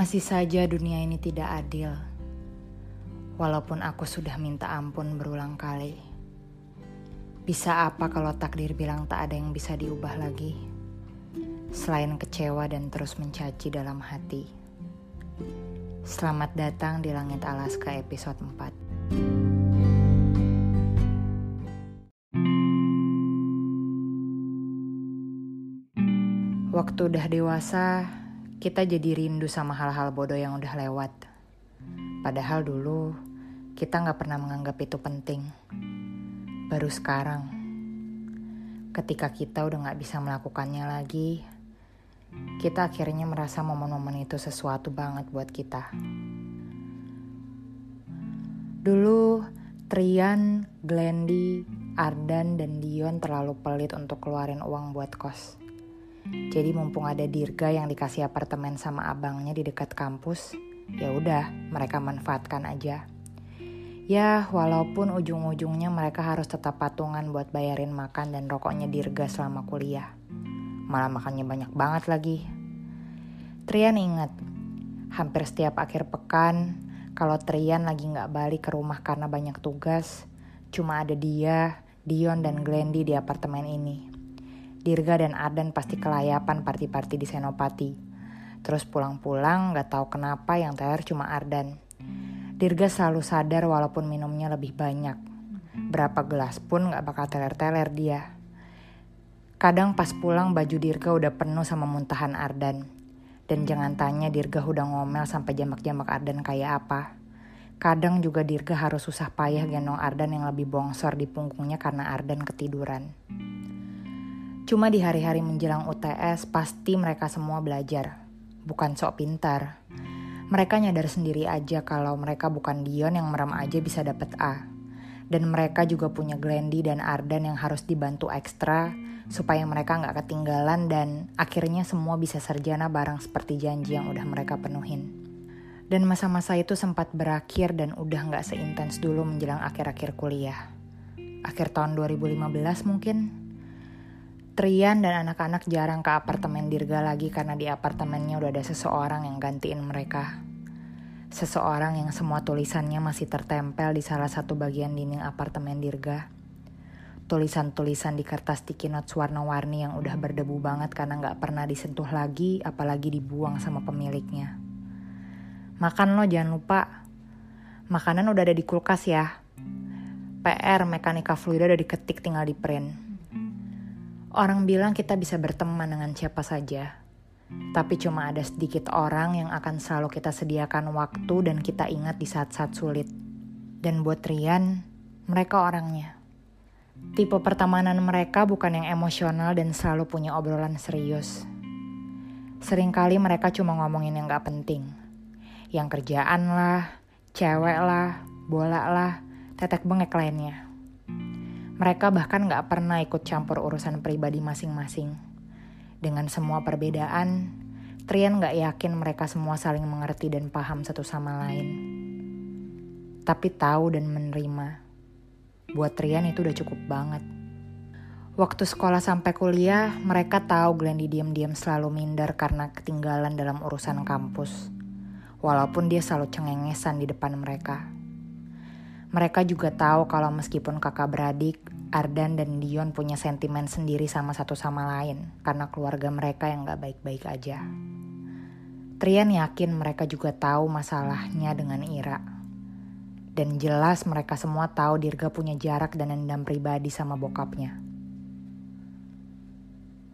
Masih saja dunia ini tidak adil. Walaupun aku sudah minta ampun berulang kali. Bisa apa kalau takdir bilang tak ada yang bisa diubah lagi? Selain kecewa dan terus mencaci dalam hati. Selamat datang di Langit Alaska episode 4. Waktu udah dewasa, kita jadi rindu sama hal-hal bodoh yang udah lewat. Padahal dulu kita nggak pernah menganggap itu penting. Baru sekarang, ketika kita udah nggak bisa melakukannya lagi, kita akhirnya merasa momen-momen itu sesuatu banget buat kita. Dulu, Trian, Glendy, Ardan, dan Dion terlalu pelit untuk keluarin uang buat kos. Jadi mumpung ada Dirga yang dikasih apartemen sama abangnya di dekat kampus, ya udah mereka manfaatkan aja. Ya, walaupun ujung-ujungnya mereka harus tetap patungan buat bayarin makan dan rokoknya Dirga selama kuliah. Malah makannya banyak banget lagi. Trian ingat, hampir setiap akhir pekan, kalau Trian lagi nggak balik ke rumah karena banyak tugas, cuma ada dia, Dion, dan Glendy di apartemen ini. Dirga dan Ardan pasti kelayapan party-party di Senopati. Terus pulang-pulang gak tahu kenapa yang teler cuma Ardan. Dirga selalu sadar walaupun minumnya lebih banyak. Berapa gelas pun gak bakal teler-teler dia. Kadang pas pulang baju Dirga udah penuh sama muntahan Ardan. Dan jangan tanya Dirga udah ngomel sampai jamak-jamak Ardan kayak apa. Kadang juga Dirga harus susah payah gendong Ardan yang lebih bongsor di punggungnya karena Ardan ketiduran. Cuma di hari-hari menjelang UTS pasti mereka semua belajar. Bukan sok pintar. Mereka nyadar sendiri aja kalau mereka bukan Dion yang merem aja bisa dapet A. Dan mereka juga punya Glendy dan Ardan yang harus dibantu ekstra supaya mereka nggak ketinggalan dan akhirnya semua bisa sarjana bareng seperti janji yang udah mereka penuhin. Dan masa-masa itu sempat berakhir dan udah nggak seintens dulu menjelang akhir-akhir kuliah. Akhir tahun 2015 mungkin. Trian dan anak-anak jarang ke apartemen Dirga lagi karena di apartemennya udah ada seseorang yang gantiin mereka. Seseorang yang semua tulisannya masih tertempel di salah satu bagian dinding apartemen Dirga. Tulisan-tulisan di kertas sticky notes warna-warni yang udah berdebu banget karena nggak pernah disentuh lagi, apalagi dibuang sama pemiliknya. Makan lo jangan lupa. Makanan udah ada di kulkas ya. PR mekanika fluida udah diketik tinggal di print. Orang bilang kita bisa berteman dengan siapa saja, tapi cuma ada sedikit orang yang akan selalu kita sediakan waktu dan kita ingat di saat-saat sulit. Dan buat Rian, mereka orangnya. Tipe pertemanan mereka bukan yang emosional dan selalu punya obrolan serius. Seringkali mereka cuma ngomongin yang gak penting. Yang kerjaan lah, cewek lah, bola lah, tetek bengek lainnya. Mereka bahkan gak pernah ikut campur urusan pribadi masing-masing. Dengan semua perbedaan, Trian gak yakin mereka semua saling mengerti dan paham satu sama lain. Tapi tahu dan menerima. Buat Trian itu udah cukup banget. Waktu sekolah sampai kuliah, mereka tahu Glendy diam-diam selalu minder karena ketinggalan dalam urusan kampus. Walaupun dia selalu cengengesan di depan mereka. Mereka juga tahu kalau meskipun kakak beradik, Ardan dan Dion punya sentimen sendiri sama satu sama lain karena keluarga mereka yang gak baik-baik aja. Trian yakin mereka juga tahu masalahnya dengan Ira. Dan jelas mereka semua tahu Dirga punya jarak dan dendam pribadi sama bokapnya.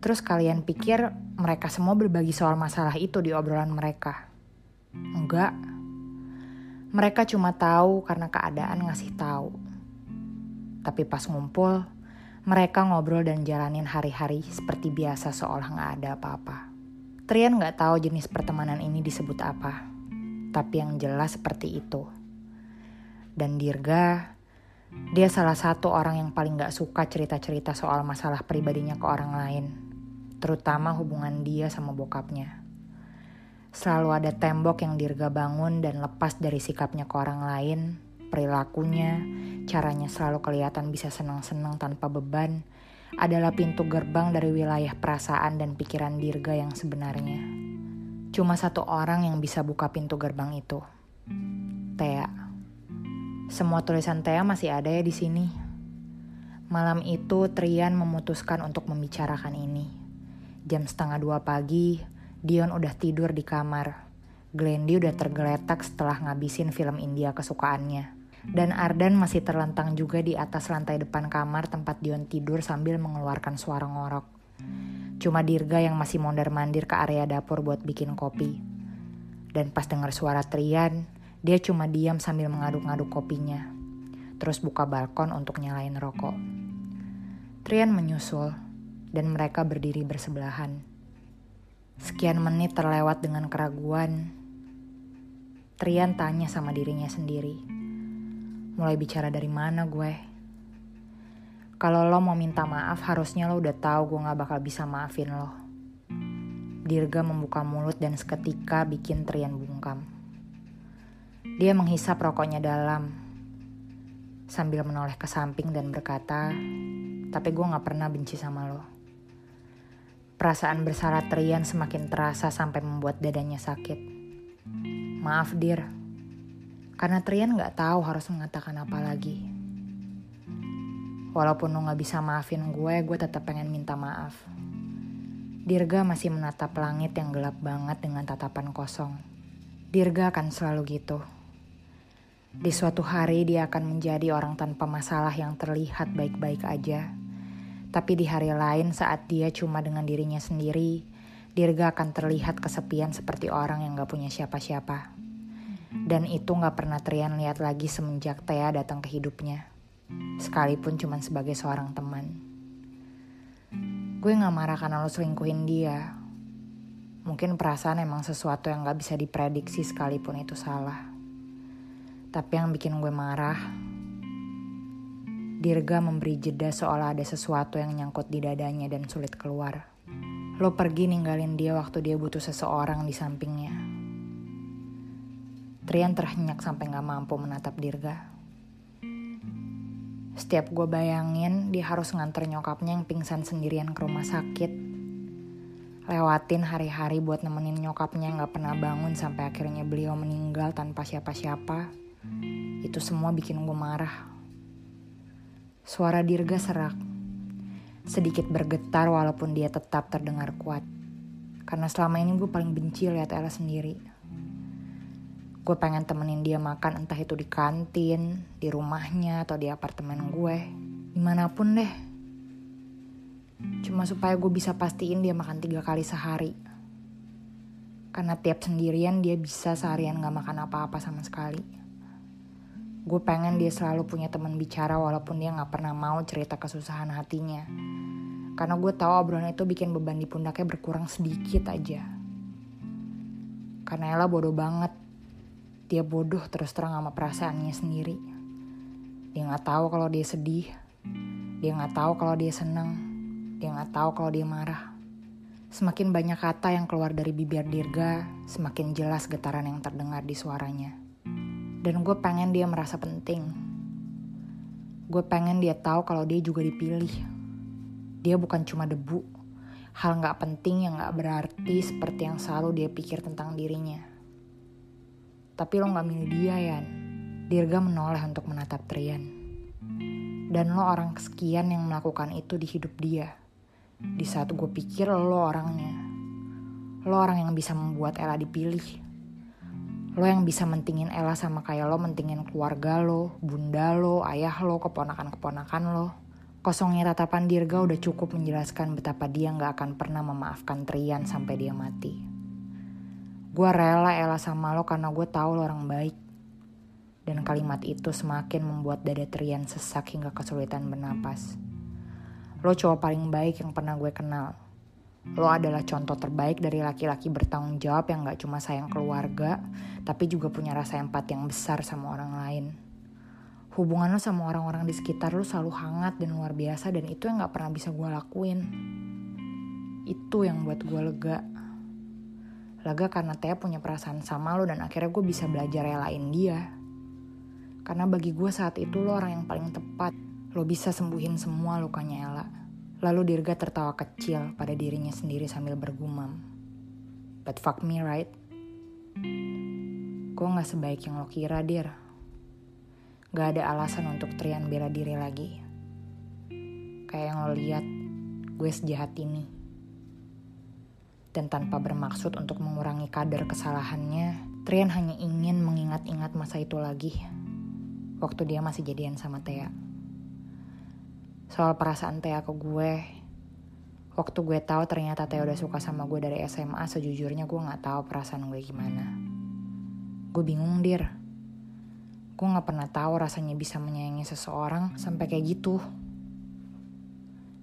Terus kalian pikir mereka semua berbagi soal masalah itu di obrolan mereka? Enggak. Mereka cuma tahu karena keadaan ngasih tahu. Tapi pas ngumpul, mereka ngobrol dan jalanin hari-hari seperti biasa seolah nggak ada apa-apa. Trian nggak tahu jenis pertemanan ini disebut apa, tapi yang jelas seperti itu. Dan Dirga, dia salah satu orang yang paling gak suka cerita-cerita soal masalah pribadinya ke orang lain, terutama hubungan dia sama bokapnya. Selalu ada tembok yang Dirga bangun dan lepas dari sikapnya ke orang lain, perilakunya, caranya selalu kelihatan bisa senang-senang tanpa beban, adalah pintu gerbang dari wilayah perasaan dan pikiran Dirga yang sebenarnya. Cuma satu orang yang bisa buka pintu gerbang itu. Tea. Semua tulisan Tea masih ada ya di sini. Malam itu Trian memutuskan untuk membicarakan ini. Jam setengah dua pagi, Dion udah tidur di kamar. Glendy udah tergeletak setelah ngabisin film India kesukaannya dan Ardan masih terlentang juga di atas lantai depan kamar tempat Dion tidur sambil mengeluarkan suara ngorok. Cuma Dirga yang masih mondar-mandir ke area dapur buat bikin kopi. Dan pas dengar suara Trian, dia cuma diam sambil mengaduk-ngaduk kopinya. Terus buka balkon untuk nyalain rokok. Trian menyusul, dan mereka berdiri bersebelahan. Sekian menit terlewat dengan keraguan. Trian tanya sama dirinya sendiri mulai bicara dari mana gue. Kalau lo mau minta maaf, harusnya lo udah tahu gue gak bakal bisa maafin lo. Dirga membuka mulut dan seketika bikin Trian bungkam. Dia menghisap rokoknya dalam, sambil menoleh ke samping dan berkata, tapi gue gak pernah benci sama lo. Perasaan bersalah Trian semakin terasa sampai membuat dadanya sakit. Maaf, Dir. Karena Trian gak tahu harus mengatakan apa lagi. Walaupun lo gak bisa maafin gue, gue tetap pengen minta maaf. Dirga masih menatap langit yang gelap banget dengan tatapan kosong. Dirga akan selalu gitu. Di suatu hari dia akan menjadi orang tanpa masalah yang terlihat baik-baik aja. Tapi di hari lain saat dia cuma dengan dirinya sendiri, Dirga akan terlihat kesepian seperti orang yang gak punya siapa-siapa. Dan itu gak pernah Trian lihat lagi semenjak Thea datang ke hidupnya. Sekalipun cuma sebagai seorang teman. Gue gak marah karena lo selingkuhin dia. Mungkin perasaan emang sesuatu yang gak bisa diprediksi sekalipun itu salah. Tapi yang bikin gue marah, Dirga memberi jeda seolah ada sesuatu yang nyangkut di dadanya dan sulit keluar. Lo pergi ninggalin dia waktu dia butuh seseorang di sampingnya. Trian terhenyak sampai gak mampu menatap Dirga. Setiap gue bayangin dia harus nganter nyokapnya yang pingsan sendirian ke rumah sakit. Lewatin hari-hari buat nemenin nyokapnya yang gak pernah bangun sampai akhirnya beliau meninggal tanpa siapa-siapa. Itu semua bikin gue marah. Suara Dirga serak. Sedikit bergetar walaupun dia tetap terdengar kuat. Karena selama ini gue paling benci lihat Ella sendiri. Gue pengen temenin dia makan entah itu di kantin, di rumahnya, atau di apartemen gue. Di mana pun deh. Cuma supaya gue bisa pastiin dia makan tiga kali sehari. Karena tiap sendirian dia bisa seharian gak makan apa-apa sama sekali. Gue pengen dia selalu punya teman bicara walaupun dia gak pernah mau cerita kesusahan hatinya. Karena gue tahu obrolan itu bikin beban di pundaknya berkurang sedikit aja. Karena Ella bodoh banget dia bodoh terus terang sama perasaannya sendiri. Dia nggak tahu kalau dia sedih. Dia nggak tahu kalau dia senang. Dia nggak tahu kalau dia marah. Semakin banyak kata yang keluar dari bibir Dirga, semakin jelas getaran yang terdengar di suaranya. Dan gue pengen dia merasa penting. Gue pengen dia tahu kalau dia juga dipilih. Dia bukan cuma debu, hal nggak penting yang nggak berarti seperti yang selalu dia pikir tentang dirinya. Tapi lo gak milih dia, Yan. Dirga menoleh untuk menatap Trian. Dan lo orang kesekian yang melakukan itu di hidup dia. Di saat gue pikir lo orangnya. Lo orang yang bisa membuat Ella dipilih. Lo yang bisa mentingin Ella sama kayak lo mentingin keluarga lo, bunda lo, ayah lo, keponakan-keponakan lo. Kosongnya tatapan Dirga udah cukup menjelaskan betapa dia gak akan pernah memaafkan Trian sampai dia mati. Gue rela Ella sama lo karena gue tahu lo orang baik. Dan kalimat itu semakin membuat dada Trian sesak hingga kesulitan bernapas. Lo cowok paling baik yang pernah gue kenal. Lo adalah contoh terbaik dari laki-laki bertanggung jawab yang gak cuma sayang keluarga, tapi juga punya rasa empat yang besar sama orang lain. Hubungan lo sama orang-orang di sekitar lo selalu hangat dan luar biasa dan itu yang gak pernah bisa gue lakuin. Itu yang buat gue lega. Lega karena Tia punya perasaan sama lo dan akhirnya gue bisa belajar relain dia. Karena bagi gue saat itu lo orang yang paling tepat. Lo bisa sembuhin semua lukanya Ella. Lalu Dirga tertawa kecil pada dirinya sendiri sambil bergumam. But fuck me right? Gue gak sebaik yang lo kira, Dir. Gak ada alasan untuk Trian bela diri lagi. Kayak yang lo lihat, gue sejahat ini. Dan tanpa bermaksud untuk mengurangi kadar kesalahannya, Trian hanya ingin mengingat-ingat masa itu lagi. Waktu dia masih jadian sama Thea. Soal perasaan Thea ke gue, waktu gue tahu ternyata Thea udah suka sama gue dari SMA, sejujurnya gue nggak tahu perasaan gue gimana. Gue bingung dir. Gue nggak pernah tahu rasanya bisa menyayangi seseorang sampai kayak gitu.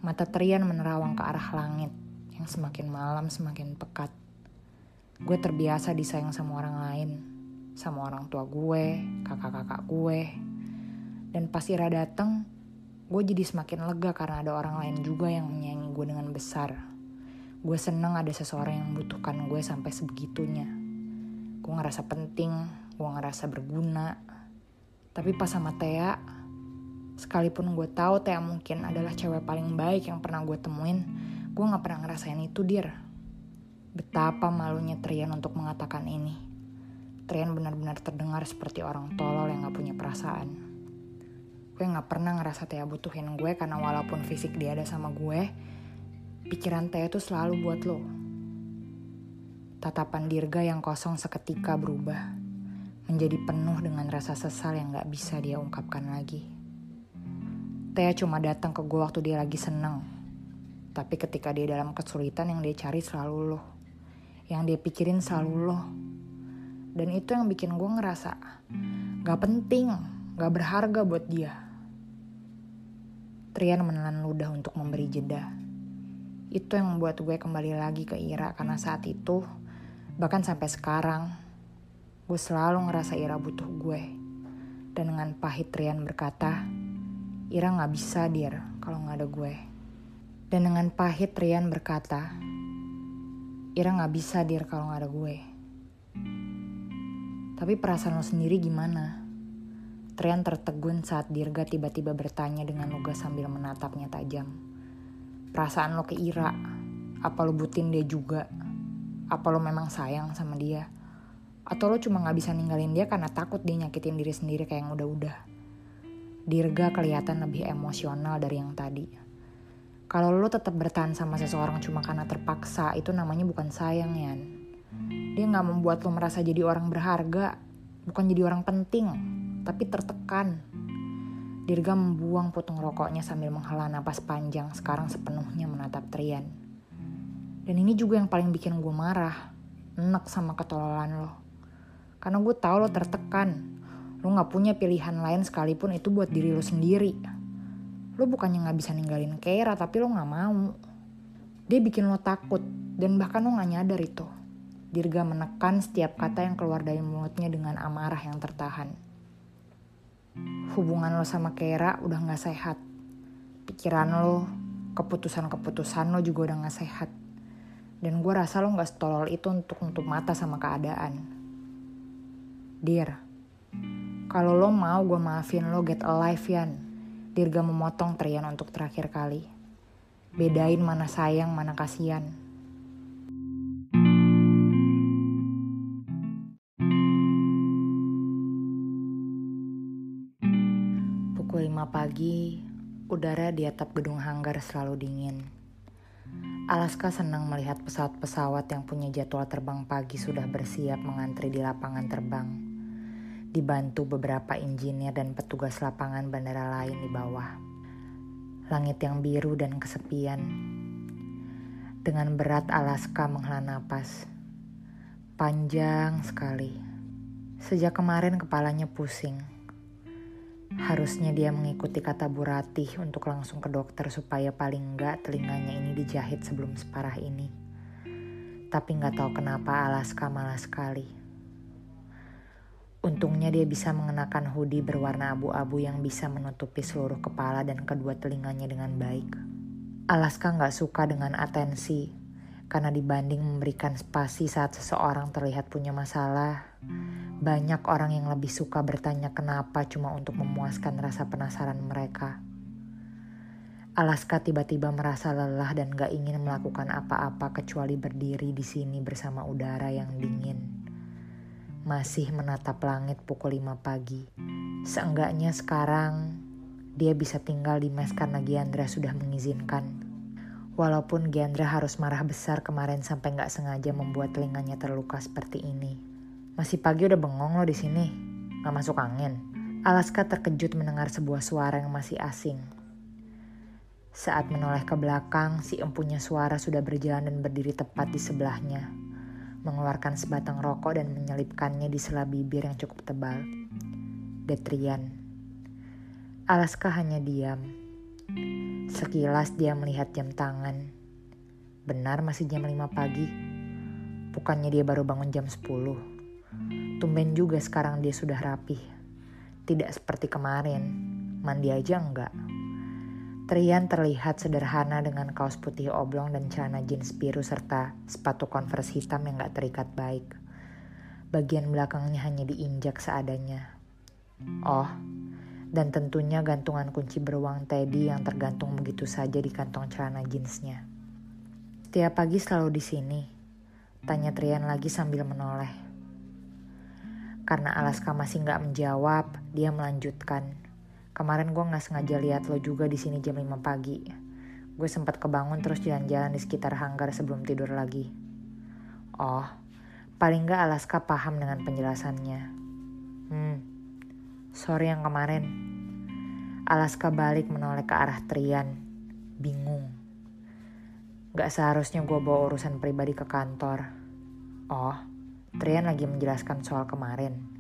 Mata Trian menerawang ke arah langit yang semakin malam semakin pekat. Gue terbiasa disayang sama orang lain, sama orang tua gue, kakak-kakak gue. Dan pas Ira dateng, gue jadi semakin lega karena ada orang lain juga yang menyayangi gue dengan besar. Gue seneng ada seseorang yang membutuhkan gue sampai sebegitunya. Gue ngerasa penting, gue ngerasa berguna. Tapi pas sama Thea, sekalipun gue tahu Thea mungkin adalah cewek paling baik yang pernah gue temuin, gue gak pernah ngerasain itu, Dir. Betapa malunya Trian untuk mengatakan ini. Trian benar-benar terdengar seperti orang tolol yang gak punya perasaan. Gue gak pernah ngerasa Tia butuhin gue karena walaupun fisik dia ada sama gue, pikiran Tia itu selalu buat lo. Tatapan Dirga yang kosong seketika berubah, menjadi penuh dengan rasa sesal yang gak bisa dia ungkapkan lagi. Tia cuma datang ke gue waktu dia lagi seneng, tapi ketika dia dalam kesulitan yang dia cari selalu lo. Yang dia pikirin selalu lo. Dan itu yang bikin gue ngerasa gak penting, gak berharga buat dia. Trian menelan ludah untuk memberi jeda. Itu yang membuat gue kembali lagi ke Ira karena saat itu, bahkan sampai sekarang, gue selalu ngerasa Ira butuh gue. Dan dengan pahit Trian berkata, Ira gak bisa dir kalau gak ada gue. Dan dengan pahit Rian berkata, Ira gak bisa dir kalau gak ada gue. Tapi perasaan lo sendiri gimana? Trian tertegun saat Dirga tiba-tiba bertanya dengan lugas sambil menatapnya tajam. Perasaan lo ke Ira, apa lo butin dia juga? Apa lo memang sayang sama dia? Atau lo cuma gak bisa ninggalin dia karena takut dia nyakitin diri sendiri kayak yang udah-udah? Dirga kelihatan lebih emosional dari yang tadi. Kalau lo tetap bertahan sama seseorang cuma karena terpaksa, itu namanya bukan sayang, Yan. Dia gak membuat lo merasa jadi orang berharga, bukan jadi orang penting, tapi tertekan. Dirga membuang putung rokoknya sambil menghela napas panjang, sekarang sepenuhnya menatap Trian. Dan ini juga yang paling bikin gue marah, enak sama ketololan lo. Karena gue tahu lo tertekan, lo gak punya pilihan lain sekalipun itu buat diri lo sendiri lo bukannya nggak bisa ninggalin Keira tapi lo nggak mau. Dia bikin lo takut dan bahkan lo nggak nyadar itu. Dirga menekan setiap kata yang keluar dari mulutnya dengan amarah yang tertahan. Hubungan lo sama Keira udah nggak sehat. Pikiran lo keputusan-keputusan lo juga udah nggak sehat. Dan gue rasa lo nggak setolol itu untuk nutup mata sama keadaan. Dir kalau lo mau gue maafin lo get alive Yan Dirga memotong Trian untuk terakhir kali. Bedain mana sayang, mana kasihan. Pukul 5 pagi, udara di atap gedung hanggar selalu dingin. Alaska senang melihat pesawat-pesawat yang punya jadwal terbang pagi sudah bersiap mengantri di lapangan terbang dibantu beberapa engineer dan petugas lapangan bandara lain di bawah. Langit yang biru dan kesepian. Dengan berat Alaska menghela napas. Panjang sekali. Sejak kemarin kepalanya pusing. Harusnya dia mengikuti kata Bu Ratih untuk langsung ke dokter supaya paling enggak telinganya ini dijahit sebelum separah ini. Tapi nggak tahu kenapa Alaska malah sekali. Untungnya dia bisa mengenakan hoodie berwarna abu-abu yang bisa menutupi seluruh kepala dan kedua telinganya dengan baik. Alaska nggak suka dengan atensi, karena dibanding memberikan spasi saat seseorang terlihat punya masalah, banyak orang yang lebih suka bertanya kenapa cuma untuk memuaskan rasa penasaran mereka. Alaska tiba-tiba merasa lelah dan gak ingin melakukan apa-apa kecuali berdiri di sini bersama udara yang dingin. Masih menatap langit pukul 5 pagi. Seenggaknya sekarang dia bisa tinggal di mes karena Giandra sudah mengizinkan. Walaupun Giandra harus marah besar kemarin sampai gak sengaja membuat telinganya terluka seperti ini. Masih pagi udah bengong lo di sini. Gak masuk angin. Alaska terkejut mendengar sebuah suara yang masih asing. Saat menoleh ke belakang, si empunya suara sudah berjalan dan berdiri tepat di sebelahnya. Mengeluarkan sebatang rokok dan menyelipkannya di sela bibir yang cukup tebal. Detrian. Alaska hanya diam. Sekilas dia melihat jam tangan. Benar masih jam 5 pagi. Bukannya dia baru bangun jam 10. Tumben juga sekarang dia sudah rapih. Tidak seperti kemarin, mandi aja enggak. Trian terlihat sederhana dengan kaos putih oblong dan celana jeans biru serta sepatu converse hitam yang gak terikat baik. Bagian belakangnya hanya diinjak seadanya. Oh, dan tentunya gantungan kunci beruang Teddy yang tergantung begitu saja di kantong celana jeansnya. Setiap pagi selalu di sini, tanya Trian lagi sambil menoleh. Karena Alaska masih nggak menjawab, dia melanjutkan. Kemarin gue nggak sengaja lihat lo juga di sini jam 5 pagi. Gue sempat kebangun terus jalan-jalan di sekitar hanggar sebelum tidur lagi. Oh, paling nggak Alaska paham dengan penjelasannya. Hmm, sorry yang kemarin. Alaska balik menoleh ke arah Trian, bingung. Gak seharusnya gue bawa urusan pribadi ke kantor. Oh, Trian lagi menjelaskan soal kemarin,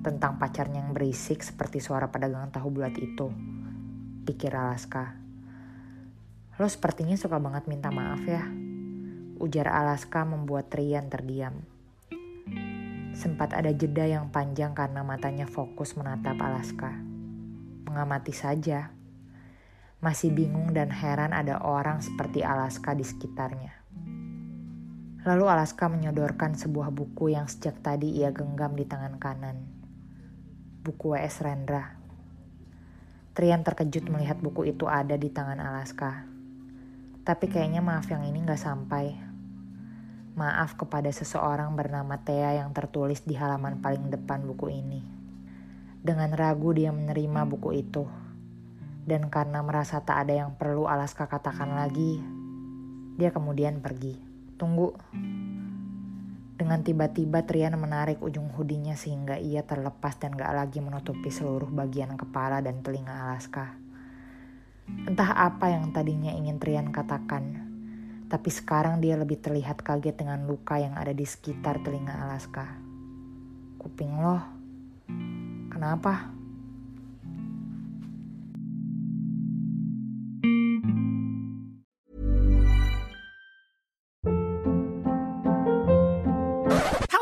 tentang pacarnya yang berisik seperti suara pedagang tahu bulat itu. Pikir Alaska. Lo sepertinya suka banget minta maaf ya. Ujar Alaska membuat Trian terdiam. Sempat ada jeda yang panjang karena matanya fokus menatap Alaska. Mengamati saja. Masih bingung dan heran ada orang seperti Alaska di sekitarnya. Lalu Alaska menyodorkan sebuah buku yang sejak tadi ia genggam di tangan kanan. Buku W.S. Rendra. Trian terkejut melihat buku itu ada di tangan Alaska. Tapi kayaknya maaf yang ini gak sampai. Maaf kepada seseorang bernama Thea yang tertulis di halaman paling depan buku ini. Dengan ragu dia menerima buku itu. Dan karena merasa tak ada yang perlu Alaska katakan lagi, dia kemudian pergi. Tunggu. Dengan tiba-tiba Trian menarik ujung hoodinya sehingga ia terlepas dan gak lagi menutupi seluruh bagian kepala dan telinga Alaska. Entah apa yang tadinya ingin Trian katakan, tapi sekarang dia lebih terlihat kaget dengan luka yang ada di sekitar telinga Alaska. Kuping loh, kenapa?